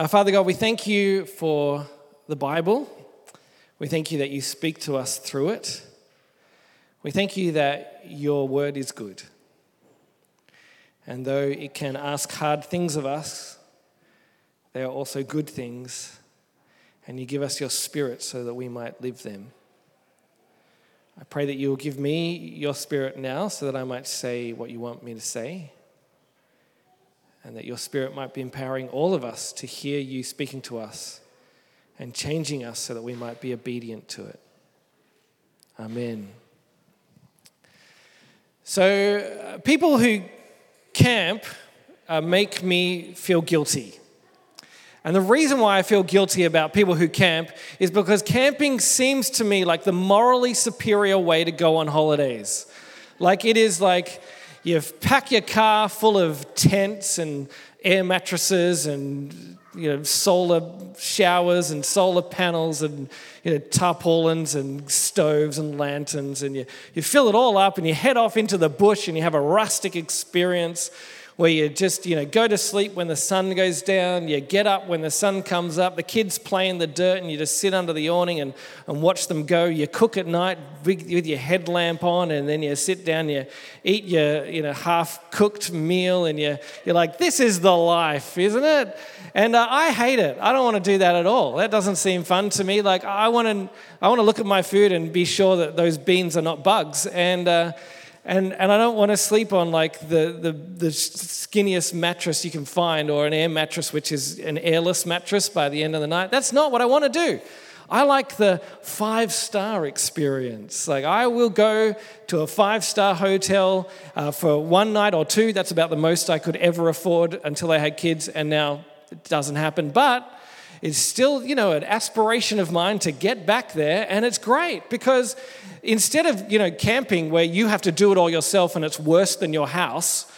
Uh, Father God, we thank you for the Bible. We thank you that you speak to us through it. We thank you that your word is good. And though it can ask hard things of us, they are also good things. And you give us your spirit so that we might live them. I pray that you will give me your spirit now so that I might say what you want me to say. And that your spirit might be empowering all of us to hear you speaking to us and changing us so that we might be obedient to it. Amen. So, uh, people who camp uh, make me feel guilty. And the reason why I feel guilty about people who camp is because camping seems to me like the morally superior way to go on holidays. Like it is like you pack your car full of tents and air mattresses and you know, solar showers and solar panels and you know, tarpaulins and stoves and lanterns. And you, you fill it all up and you head off into the bush and you have a rustic experience where you just, you know, go to sleep when the sun goes down, you get up when the sun comes up, the kids play in the dirt and you just sit under the awning and, and watch them go. You cook at night with your headlamp on and then you sit down, you eat your, you know, half-cooked meal and you, you're like, this is the life, isn't it? And uh, I hate it. I don't want to do that at all. That doesn't seem fun to me. Like, I want to, I want to look at my food and be sure that those beans are not bugs. And, uh, and, and I don't want to sleep on like the, the, the skinniest mattress you can find or an air mattress, which is an airless mattress by the end of the night. That's not what I want to do. I like the five star experience. Like, I will go to a five star hotel uh, for one night or two. That's about the most I could ever afford until I had kids, and now it doesn't happen. But it's still, you know, an aspiration of mine to get back there, and it's great because instead of, you know, camping where you have to do it all yourself and it's worse than your house,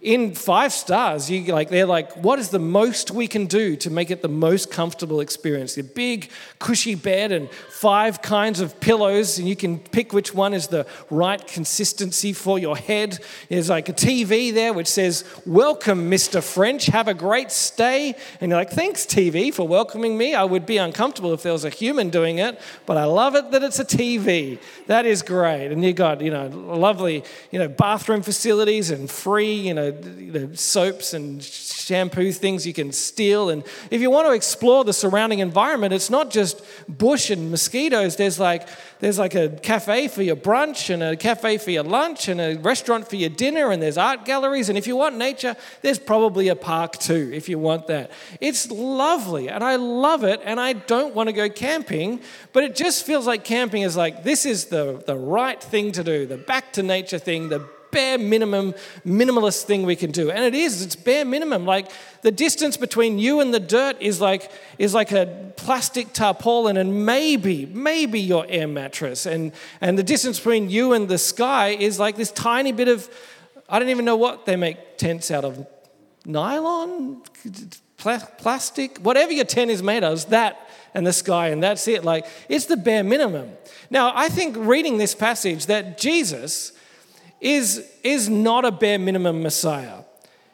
in five stars, you like they're like, what is the most we can do to make it the most comfortable experience? A big, cushy bed and five kinds of pillows, and you can pick which one is the right consistency for your head. There's like a TV there which says, Welcome, Mr. French, have a great stay. And you're like, Thanks, TV, for welcoming me. I would be uncomfortable if there was a human doing it, but I love it that it's a TV. That is great. And you got, you know, lovely, you know, bathroom facilities and free, you know, you know, soaps and shampoo things you can steal. And if you want to explore the surrounding environment, it's not just bush and mosquitoes. There's like, there's like a cafe for your brunch and a cafe for your lunch and a restaurant for your dinner and there's art galleries. And if you want nature, there's probably a park too, if you want that. It's lovely and I love it and I don't want to go camping, but it just feels like camping is like, this is the, the right thing to do, the back to nature thing, the bare minimum, minimalist thing we can do. And it is, it's bare minimum. Like the distance between you and the dirt is like, is like a plastic tarpaulin and maybe, maybe your air mattress. And, and the distance between you and the sky is like this tiny bit of, I don't even know what they make tents out of. Nylon? Plastic? Whatever your tent is made of, is that and the sky, and that's it. Like, it's the bare minimum. Now, I think reading this passage that Jesus is, is not a bare minimum Messiah.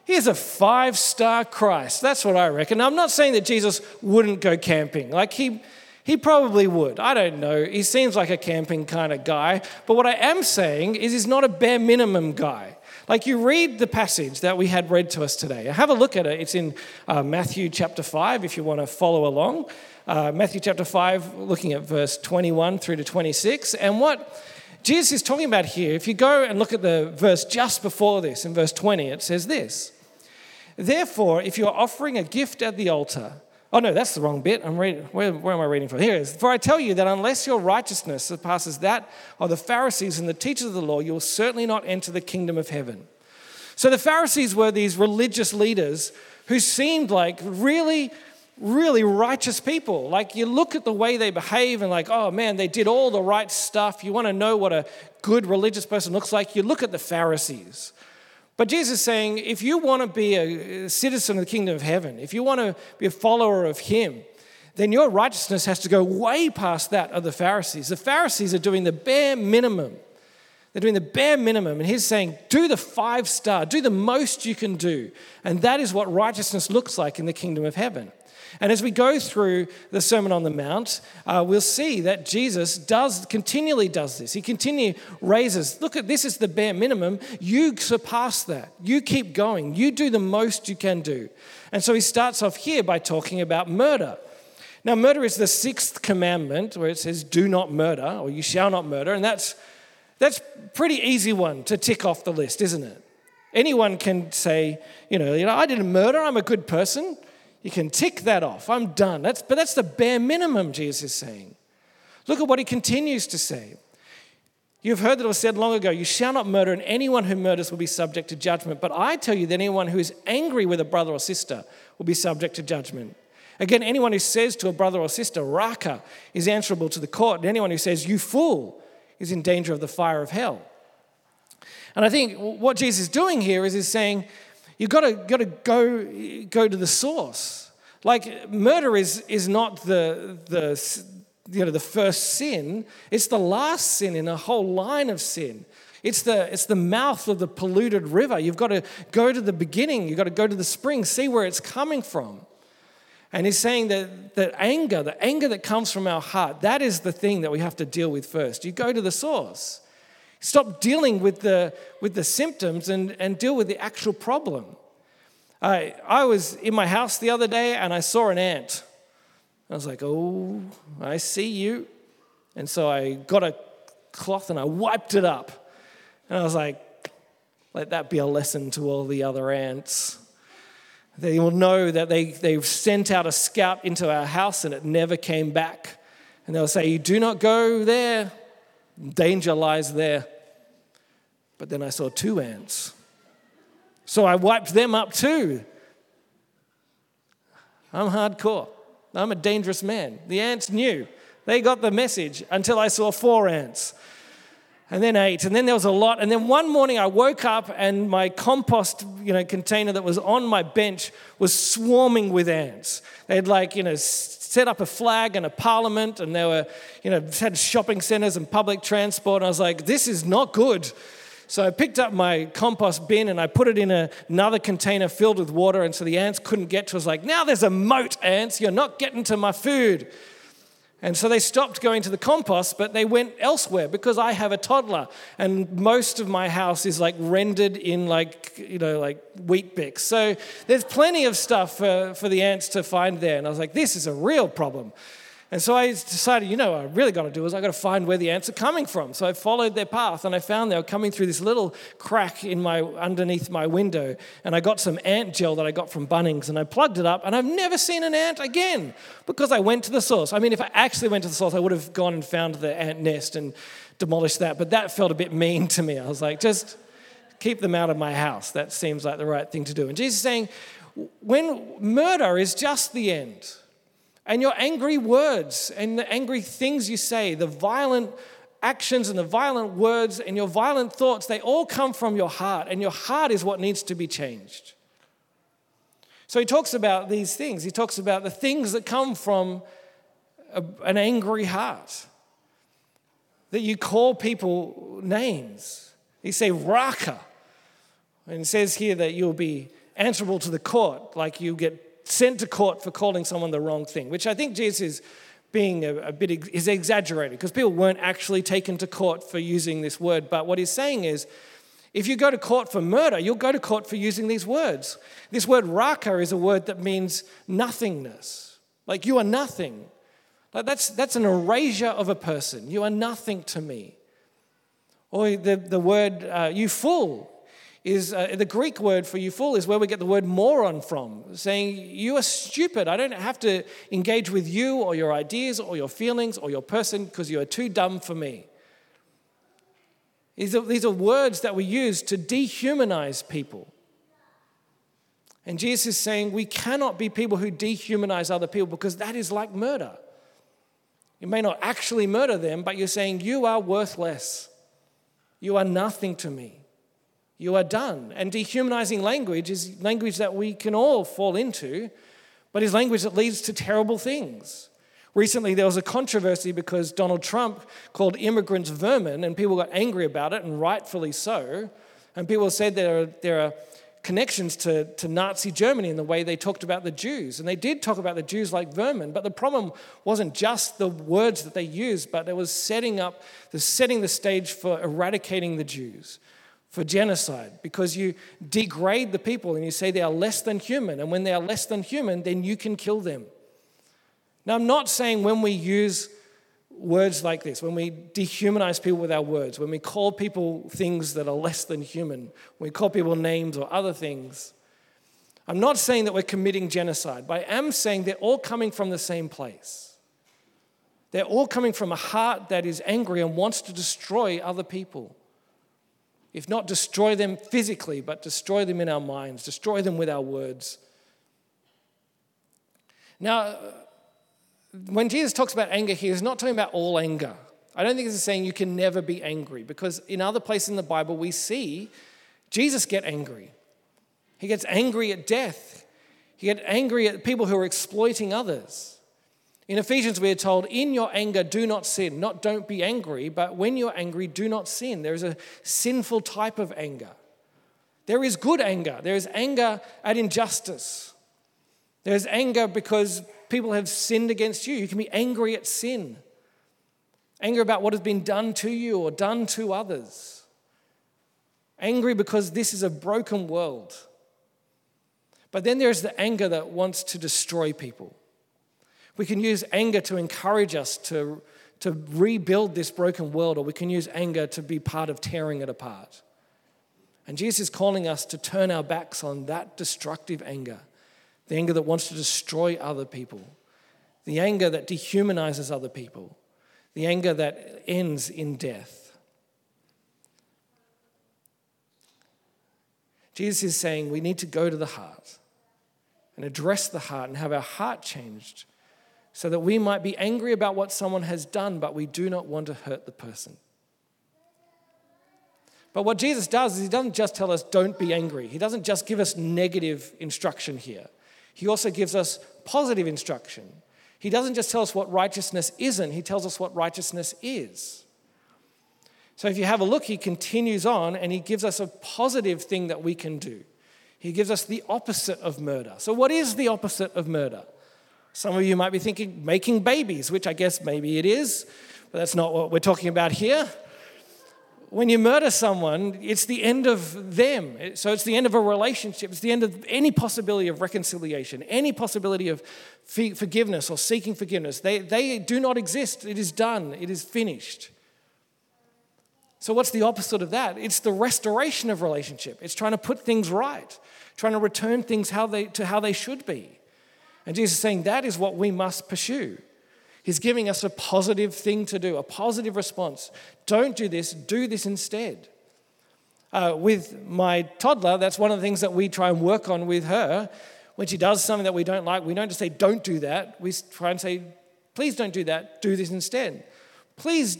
He is a five star Christ. That's what I reckon. I'm not saying that Jesus wouldn't go camping. Like, he, he probably would. I don't know. He seems like a camping kind of guy. But what I am saying is he's not a bare minimum guy. Like you read the passage that we had read to us today. Have a look at it. It's in uh, Matthew chapter 5 if you want to follow along. Uh, Matthew chapter 5, looking at verse 21 through to 26. And what Jesus is talking about here, if you go and look at the verse just before this, in verse 20, it says this Therefore, if you are offering a gift at the altar, oh no, that's the wrong bit. I'm reading, where, where am I reading from? Here it is. For I tell you that unless your righteousness surpasses that of the Pharisees and the teachers of the law, you will certainly not enter the kingdom of heaven. So the Pharisees were these religious leaders who seemed like really really righteous people. Like you look at the way they behave and, like, oh man, they did all the right stuff. You want to know what a good religious person looks like? You look at the Pharisees. But Jesus is saying, if you want to be a citizen of the kingdom of heaven, if you want to be a follower of Him, then your righteousness has to go way past that of the Pharisees. The Pharisees are doing the bare minimum. They're doing the bare minimum. And he's saying, do the five star, do the most you can do. And that is what righteousness looks like in the kingdom of heaven. And as we go through the Sermon on the Mount, uh, we'll see that Jesus does continually does this. He continually raises, look at this is the bare minimum. You surpass that. You keep going. You do the most you can do. And so he starts off here by talking about murder. Now, murder is the sixth commandment where it says, do not murder, or you shall not murder. And that's that's pretty easy one to tick off the list, isn't it? Anyone can say, you know, you know, I didn't murder, I'm a good person. You can tick that off. I'm done. That's, but that's the bare minimum, Jesus is saying. Look at what he continues to say. You've heard that it was said long ago, You shall not murder, and anyone who murders will be subject to judgment. But I tell you that anyone who is angry with a brother or sister will be subject to judgment. Again, anyone who says to a brother or sister, Raca, is answerable to the court. And anyone who says, You fool, is in danger of the fire of hell. And I think what Jesus is doing here is he's saying, you've got to, got to go, go to the source. Like murder is, is not the, the, you know, the first sin, it's the last sin in a whole line of sin. It's the, it's the mouth of the polluted river. You've got to go to the beginning, you've got to go to the spring, see where it's coming from. And he's saying that, that anger, the anger that comes from our heart, that is the thing that we have to deal with first. You go to the source. Stop dealing with the, with the symptoms and, and deal with the actual problem. I, I was in my house the other day and I saw an ant. I was like, oh, I see you. And so I got a cloth and I wiped it up. And I was like, let that be a lesson to all the other ants. They will know that they, they've sent out a scout into our house and it never came back. And they'll say, You do not go there, danger lies there. But then I saw two ants. So I wiped them up too. I'm hardcore. I'm a dangerous man. The ants knew. They got the message until I saw four ants and then eight, and then there was a lot. And then one morning I woke up and my compost you know, container that was on my bench was swarming with ants. They had like, you know, set up a flag and a parliament, and they were, you know, had shopping centers and public transport. And I was like, this is not good. So I picked up my compost bin and I put it in a, another container filled with water, and so the ants couldn't get to. us, like, now there's a moat, ants. You're not getting to my food. And so they stopped going to the compost, but they went elsewhere because I have a toddler, and most of my house is like rendered in like you know like Weet-Bix. So there's plenty of stuff for, for the ants to find there. And I was like, this is a real problem. And so I decided, you know, what I really got to do is I got to find where the ants are coming from. So I followed their path and I found they were coming through this little crack in my underneath my window. And I got some ant gel that I got from Bunnings and I plugged it up and I've never seen an ant again because I went to the source. I mean, if I actually went to the source, I would have gone and found the ant nest and demolished that. But that felt a bit mean to me. I was like, just keep them out of my house. That seems like the right thing to do. And Jesus is saying, when murder is just the end and your angry words and the angry things you say, the violent actions and the violent words and your violent thoughts, they all come from your heart, and your heart is what needs to be changed. So he talks about these things. He talks about the things that come from a, an angry heart. That you call people names. He say raca, And it says here that you'll be answerable to the court, like you get sent to court for calling someone the wrong thing, which I think Jesus is being a, a bit is exaggerated because people weren't actually taken to court for using this word. But what he's saying is, if you go to court for murder, you'll go to court for using these words. This word raca is a word that means nothingness. Like you are nothing. Like that's, that's an erasure of a person. You are nothing to me. Or the, the word uh, you fool is uh, the Greek word for you fool is where we get the word moron from, saying you are stupid. I don't have to engage with you or your ideas or your feelings or your person because you are too dumb for me. These are, these are words that we use to dehumanize people. And Jesus is saying we cannot be people who dehumanize other people because that is like murder. You may not actually murder them, but you're saying you are worthless. You are nothing to me you are done. And dehumanizing language is language that we can all fall into, but is language that leads to terrible things. Recently, there was a controversy because Donald Trump called immigrants vermin, and people got angry about it, and rightfully so. And people said there are, there are connections to, to Nazi Germany in the way they talked about the Jews. And they did talk about the Jews like vermin, but the problem wasn't just the words that they used, but it was setting up, the setting the stage for eradicating the Jews, for genocide, because you degrade the people and you say they are less than human. And when they are less than human, then you can kill them. Now, I'm not saying when we use words like this, when we dehumanize people with our words, when we call people things that are less than human, when we call people names or other things, I'm not saying that we're committing genocide, but I am saying they're all coming from the same place. They're all coming from a heart that is angry and wants to destroy other people. If not destroy them physically, but destroy them in our minds, destroy them with our words. Now, when Jesus talks about anger he is not talking about all anger. I don't think he's saying you can never be angry because in other places in the Bible we see Jesus get angry. He gets angry at death. He gets angry at people who are exploiting others. In Ephesians, we are told, In your anger, do not sin. Not don't be angry, but when you're angry, do not sin. There is a sinful type of anger. There is good anger. There is anger at injustice. There's anger because people have sinned against you. You can be angry at sin, angry about what has been done to you or done to others, angry because this is a broken world. But then there's the anger that wants to destroy people. We can use anger to encourage us to, to rebuild this broken world, or we can use anger to be part of tearing it apart. And Jesus is calling us to turn our backs on that destructive anger the anger that wants to destroy other people, the anger that dehumanizes other people, the anger that ends in death. Jesus is saying we need to go to the heart and address the heart and have our heart changed so that we might be angry about what someone has done, but we do not want to hurt the person. But what Jesus does is he doesn't just tell us, don't be angry. He doesn't just give us negative instruction here. He also gives us positive instruction. He doesn't just tell us what righteousness isn't, he tells us what righteousness is. So if you have a look, he continues on and he gives us a positive thing that we can do. He gives us the opposite of murder. So, what is the opposite of murder? Some of you might be thinking making babies, which I guess maybe it is, but that's not what we're talking about here when you murder someone, it's the end of them. So it's the end of a relationship. It's the end of any possibility of reconciliation, any possibility of forgiveness or seeking forgiveness. They, they do not exist. It is done, it is finished. So, what's the opposite of that? It's the restoration of relationship. It's trying to put things right, trying to return things how they, to how they should be. And Jesus is saying that is what we must pursue. He's giving us a positive thing to do, a positive response. Don't do this, do this instead. Uh, with my toddler, that's one of the things that we try and work on with her. When she does something that we don't like, we don't just say, don't do that. We try and say, please don't do that, do this instead. Please,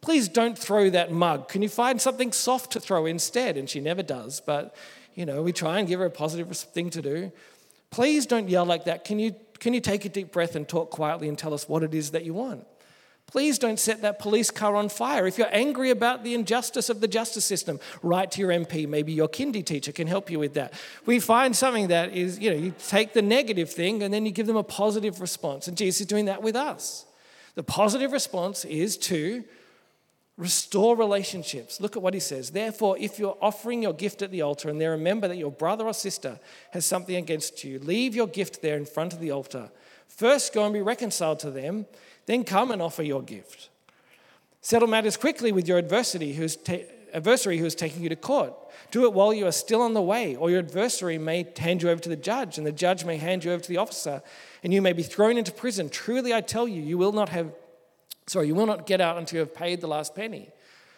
please don't throw that mug. Can you find something soft to throw instead? And she never does, but you know, we try and give her a positive thing to do. Please don't yell like that. Can you can you take a deep breath and talk quietly and tell us what it is that you want? Please don't set that police car on fire. If you're angry about the injustice of the justice system, write to your MP. Maybe your kindy teacher can help you with that. We find something that is, you know, you take the negative thing and then you give them a positive response. And Jesus is doing that with us. The positive response is to Restore relationships. Look at what he says. Therefore, if you're offering your gift at the altar and there remember that your brother or sister has something against you, leave your gift there in front of the altar. First, go and be reconciled to them, then come and offer your gift. Settle matters quickly with your adversary who's, ta- adversary who is taking you to court. Do it while you are still on the way, or your adversary may hand you over to the judge, and the judge may hand you over to the officer, and you may be thrown into prison. Truly, I tell you, you will not have Sorry, you will not get out until you have paid the last penny.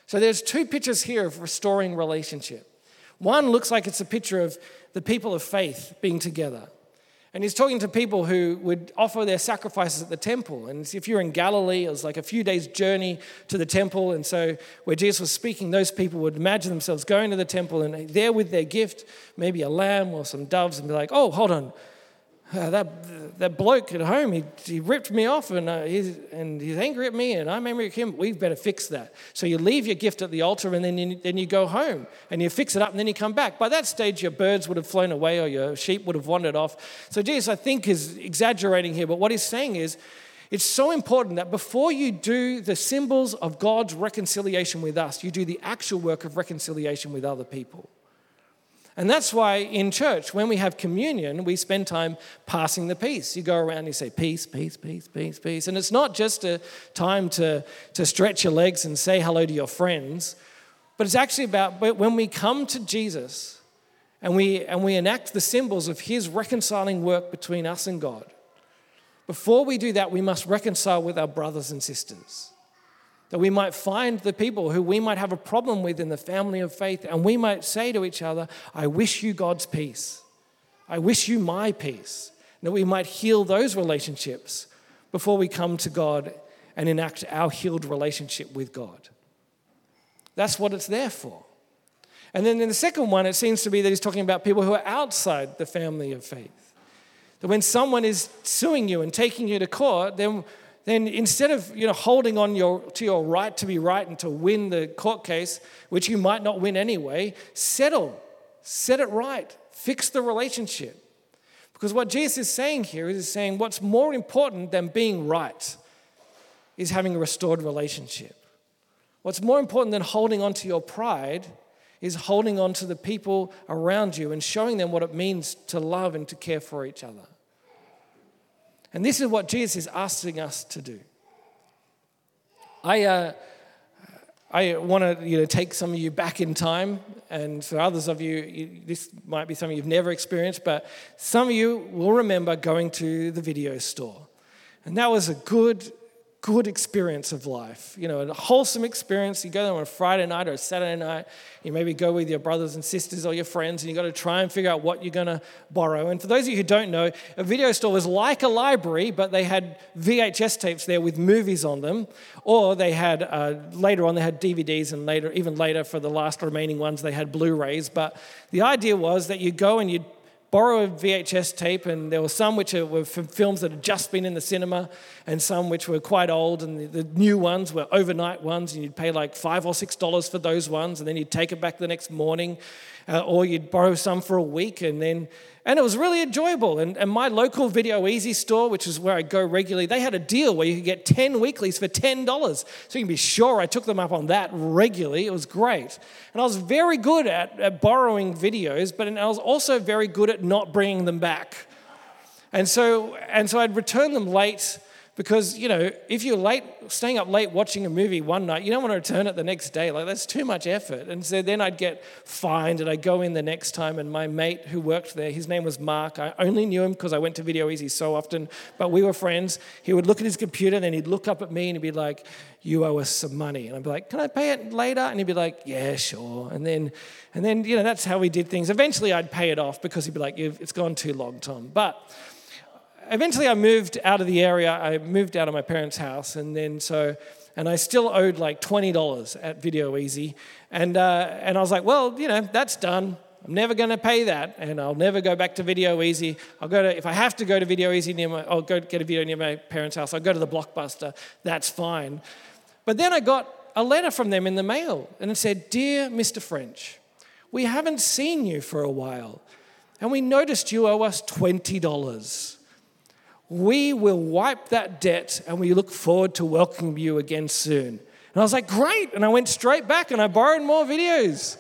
So there's two pictures here of restoring relationship. One looks like it's a picture of the people of faith being together. And he's talking to people who would offer their sacrifices at the temple. And if you're in Galilee, it was like a few days' journey to the temple. And so, where Jesus was speaking, those people would imagine themselves going to the temple and there with their gift, maybe a lamb or some doves, and be like, oh, hold on. Uh, that, that bloke at home, he, he ripped me off and, uh, he's, and he's angry at me and I'm angry at him. We've better fix that. So you leave your gift at the altar and then you, then you go home and you fix it up and then you come back. By that stage, your birds would have flown away or your sheep would have wandered off. So Jesus, I think, is exaggerating here, but what he's saying is it's so important that before you do the symbols of God's reconciliation with us, you do the actual work of reconciliation with other people. And that's why in church, when we have communion, we spend time passing the peace. You go around and you say, peace, peace, peace, peace, peace. And it's not just a time to, to stretch your legs and say hello to your friends, but it's actually about when we come to Jesus and we, and we enact the symbols of his reconciling work between us and God. Before we do that, we must reconcile with our brothers and sisters. That we might find the people who we might have a problem with in the family of faith, and we might say to each other, I wish you God's peace. I wish you my peace. And that we might heal those relationships before we come to God and enact our healed relationship with God. That's what it's there for. And then in the second one, it seems to be that he's talking about people who are outside the family of faith. That when someone is suing you and taking you to court, then then instead of you know, holding on your, to your right to be right and to win the court case, which you might not win anyway, settle, set it right, fix the relationship. Because what Jesus is saying here is saying what's more important than being right is having a restored relationship. What's more important than holding on to your pride is holding on to the people around you and showing them what it means to love and to care for each other. And this is what Jesus is asking us to do. I, uh, I want to you know, take some of you back in time, and for others of you, you, this might be something you've never experienced, but some of you will remember going to the video store. And that was a good good experience of life, you know, a wholesome experience. You go there on a Friday night or a Saturday night, you maybe go with your brothers and sisters or your friends, and you got to try and figure out what you're going to borrow. And for those of you who don't know, a video store was like a library, but they had VHS tapes there with movies on them, or they had uh, later on they had DVDs, and later, even later for the last remaining ones, they had Blu-rays. But the idea was that you go and you borrow a VHS tape, and there were some which were films that had just been in the cinema, and some which were quite old, and the, the, new ones were overnight ones, and you'd pay like five or six dollars for those ones, and then you'd take it back the next morning, uh, or you'd borrow some for a week, and then and it was really enjoyable. And, and my local Video Ezy store, which is where I go regularly, they had a deal where you could get 10 weeklies for $10. So you can be sure I took them up on that regularly. It was great. And I was very good at, at borrowing videos, but I was also very good at not bringing them back. And so, and so I'd return them late because, you know, if you're late, staying up late watching a movie one night, you don't want to return it the next day. Like, that's too much effort. And so then I'd get fined and I'd go in the next time. And my mate who worked there, his name was Mark. I only knew him because I went to Video Ezy so often, but we were friends. He would look at his computer and then he'd look up at me and he'd be like, You owe us some money. And I'd be like, Can I pay it later? And he'd be like, Yeah, sure. And then, and then you know, that's how we did things. Eventually I'd pay it off because he'd be like, It's gone too long, Tom. But, eventually I moved out of the area. I moved out of my parents' house, and then so, and I still owed like twenty dollars at Video Ezy, and uh, and I was like, well, you know, that's done. I'm never going to pay that, and I'll never go back to Video Ezy. I'll go to if I have to go to Video Ezy near my, I'll go get a video near my parents' house. I'll go to the Blockbuster. That's fine. But then I got a letter from them in the mail, and it said, "Dear Mr. French, we haven't seen you for a while, and we noticed you owe us twenty dollars." We will wipe that debt and we look forward to welcoming you again soon. And I was like, great. And I went straight back and I borrowed more videos.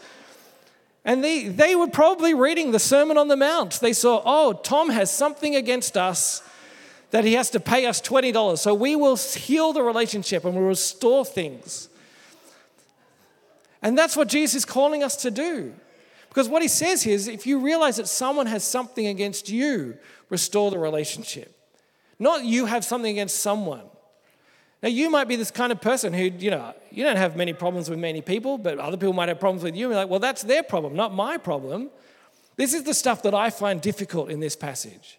And they, they were probably reading the Sermon on the Mount. They saw, oh, Tom has something against us that he has to pay us $20. So we will heal the relationship and we'll restore things. And that's what Jesus is calling us to do. Because what he says here is if you realize that someone has something against you, restore the relationship. Not you have something against someone. Now, you might be this kind of person who, you know, you don't have many problems with many people, but other people might have problems with you. And you're like, well, that's their problem, not my problem. This is the stuff that I find difficult in this passage.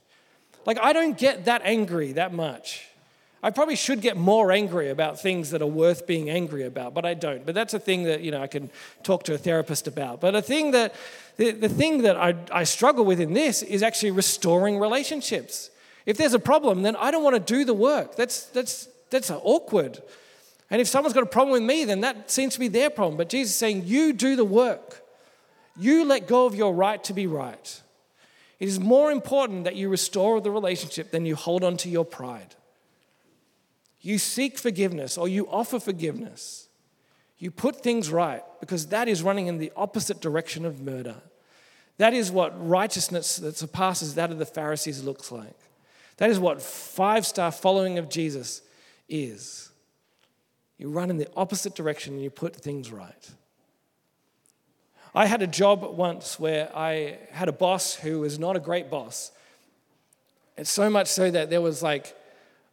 Like, I don't get that angry that much. I probably should get more angry about things that are worth being angry about, but I don't. But that's a thing that, you know, I can talk to a therapist about. But a thing that, the, the thing that I, I struggle with in this is actually restoring relationships. If there's a problem, then I don't want to do the work. That's, that's, that's awkward. And if someone's got a problem with me, then that seems to be their problem. But Jesus is saying, You do the work. You let go of your right to be right. It is more important that you restore the relationship than you hold on to your pride. You seek forgiveness or you offer forgiveness. You put things right because that is running in the opposite direction of murder. That is what righteousness that surpasses that of the Pharisees looks like. That is what five star following of Jesus is. You run in the opposite direction and you put things right. I had a job once where I had a boss who was not a great boss. And so much so that there was like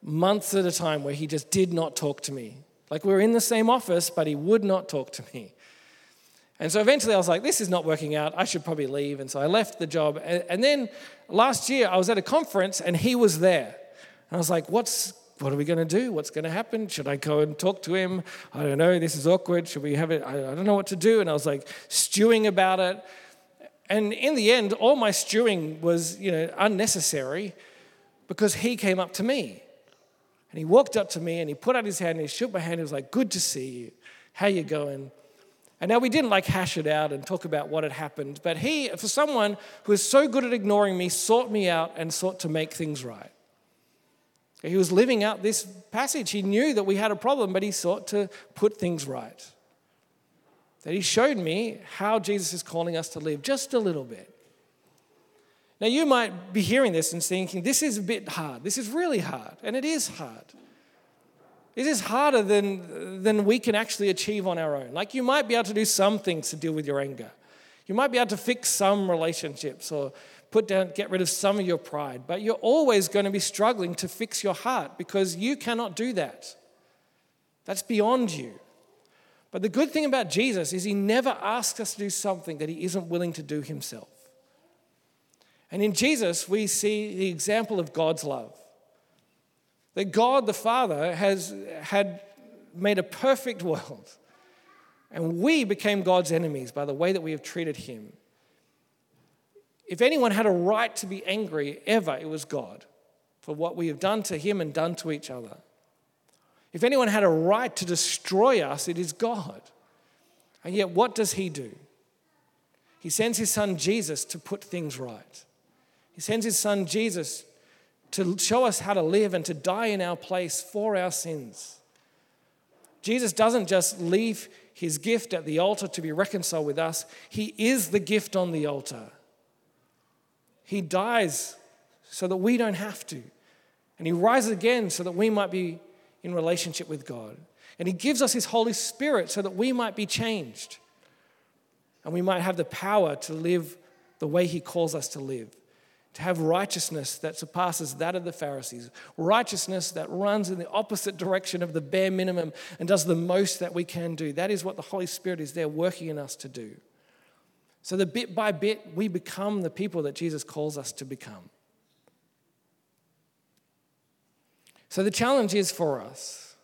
months at a time where he just did not talk to me. Like we were in the same office, but he would not talk to me. And so eventually I was like, this is not working out. I should probably leave. And so I left the job. And then last year I was at a conference and he was there. And I was like, what's, what are we going to do? What's going to happen? Should I go and talk to him? I don't know. This is awkward. Should we have it? I, don't know what to do. And I was like stewing about it. And in the end, all my stewing was, you know, unnecessary because he came up to me. And he walked up to me and he put out his hand and he shook my hand. He was like, Good to see you. How you going? And now we didn't like hash it out and talk about what had happened, but he, for someone who is so good at ignoring me, sought me out and sought to make things right. He was living out this passage. He knew that we had a problem, but he sought to put things right. That he showed me how Jesus is calling us to live just a little bit. Now, you might be hearing this and thinking, this is a bit hard. This is really hard. And it is hard. It is harder than, than we can actually achieve on our own. Like, you might be able to do some things to deal with your anger. You might be able to fix some relationships or put down, get rid of some of your pride, but you're always going to be struggling to fix your heart because you cannot do that. That's beyond you. But the good thing about Jesus is he never asks us to do something that he isn't willing to do himself. And in Jesus, we see the example of God's love. That God the Father has had made a perfect world, and we became God's enemies by the way that we have treated Him. If anyone had a right to be angry ever, it was God for what we have done to Him and done to each other. If anyone had a right to destroy us, it is God. And yet, what does He do? He sends His Son Jesus to put things right. He sends his son Jesus to show us how to live and to die in our place for our sins. Jesus doesn't just leave his gift at the altar to be reconciled with us, he is the gift on the altar. He dies so that we don't have to. And he rises again so that we might be in relationship with God. And he gives us his Holy Spirit so that we might be changed. And we might have the power to live the way he calls us to live to have righteousness that surpasses that of the Pharisees, righteousness that runs in the opposite direction of the bare minimum and does the most that we can do. That is what the Holy Spirit is there working in us to do. So that bit by bit, we become the people that Jesus calls us to become. So the challenge is for us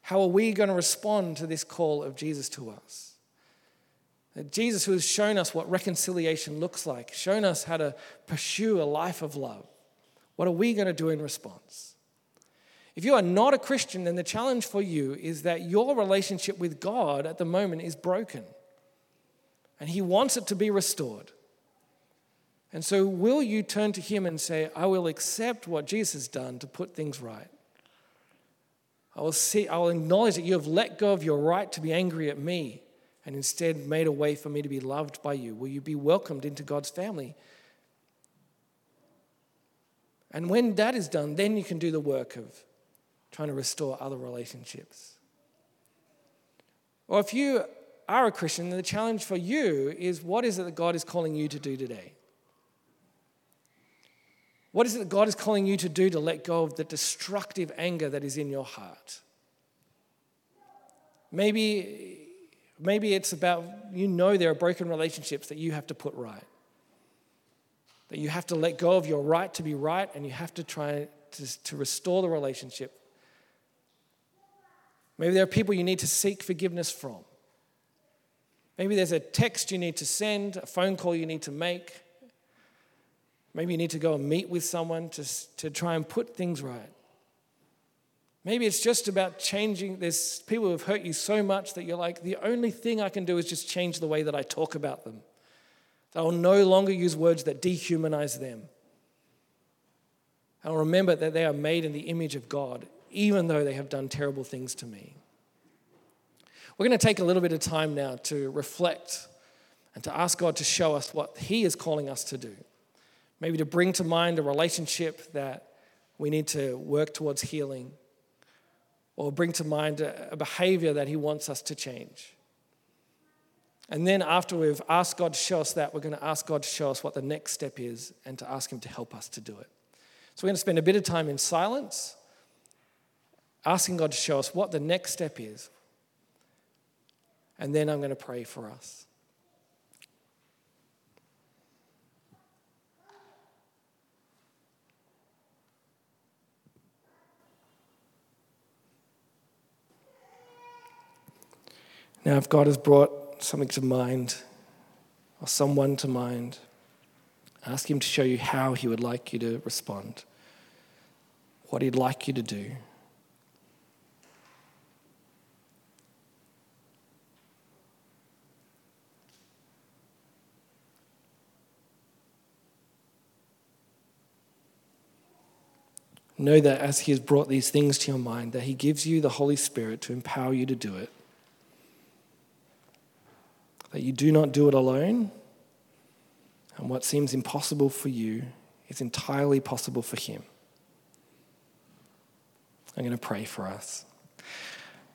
how are we going to respond to this call of Jesus to us? Jesus, who has shown us what reconciliation looks like, shown us how to pursue a life of love. What are we going to do in response? If you are not a Christian, then the challenge for you is that your relationship with God at the moment is broken. And He wants it to be restored. And so, will you turn to Him and say, I will accept what Jesus has done to put things right? I will, see, I will acknowledge that you have let go of your right to be angry at me and instead made a way for me to be loved by you? Will you be welcomed into God's family? And when that is done, then you can do the work of trying to restore other relationships. Or if you are a Christian, the challenge for you is what is it that God is calling you to do today? What is it that God is calling you to do to let go of the destructive anger that is in your heart? Maybe Maybe it's about you know there are broken relationships that you have to put right. That you have to let go of your right to be right and you have to try to, to restore the relationship Maybe there are people you need to seek forgiveness from. Maybe there's a text you need to send, a phone call you need to make. Maybe you need to go and meet with someone to, to try and put things right. Maybe it's just about changing. There's people who have hurt you so much that you're like, the only thing I can do is just change the way that I talk about them. I'll no longer use words that dehumanize them. I'll remember that they are made in the image of God, even though they have done terrible things to me. We're going to take a little bit of time now to reflect and to ask God to show us what He is calling us to do. Maybe to bring to mind a relationship that we need to work towards healing, or bring to mind a behavior that He wants us to change. And then, after we've asked God to show us that, we're going to ask God to show us what the next step is and to ask Him to help us to do it. So, we're going to spend a bit of time in silence, asking God to show us what the next step is, and then I'm going to pray for us. Now, if God has brought something to mind or someone to mind, ask Him to show you how He would like you to respond, what He'd like you to do. Know that as He has brought these things to your mind, that He gives you the Holy Spirit to empower you to do it. That you do not do it alone, and what seems impossible for you is entirely possible for Him. I'm going to pray for us.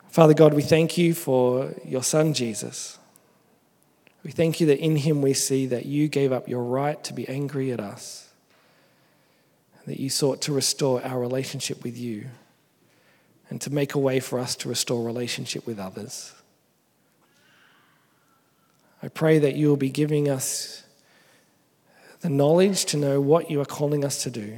Father God, we thank you for your Son, Jesus. We thank you that in Him we see that you gave up your right to be angry at us that you sought to restore our relationship with you and to make a way for us to restore relationship with others. I pray that you will be giving us the knowledge to know what you are calling us to do,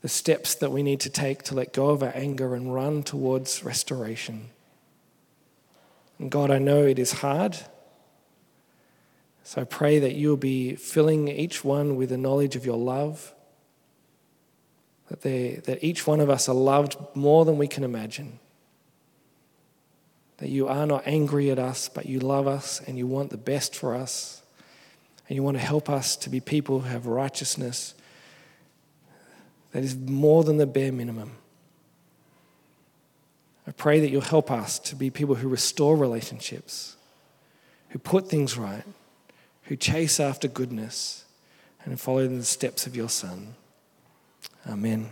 the steps that we need to take to let go of our anger and run towards restoration. And God, I know it is hard. So I pray that you will be filling each one with the knowledge of your love, that, they, that each one of us are loved more than we can imagine. That you are not angry at us, but you love us and you want the best for us. And you want to help us to be people who have righteousness that is more than the bare minimum. I pray that you'll help us to be people who restore relationships, who put things right who chase after goodness and follow in the steps of your Son. Amen.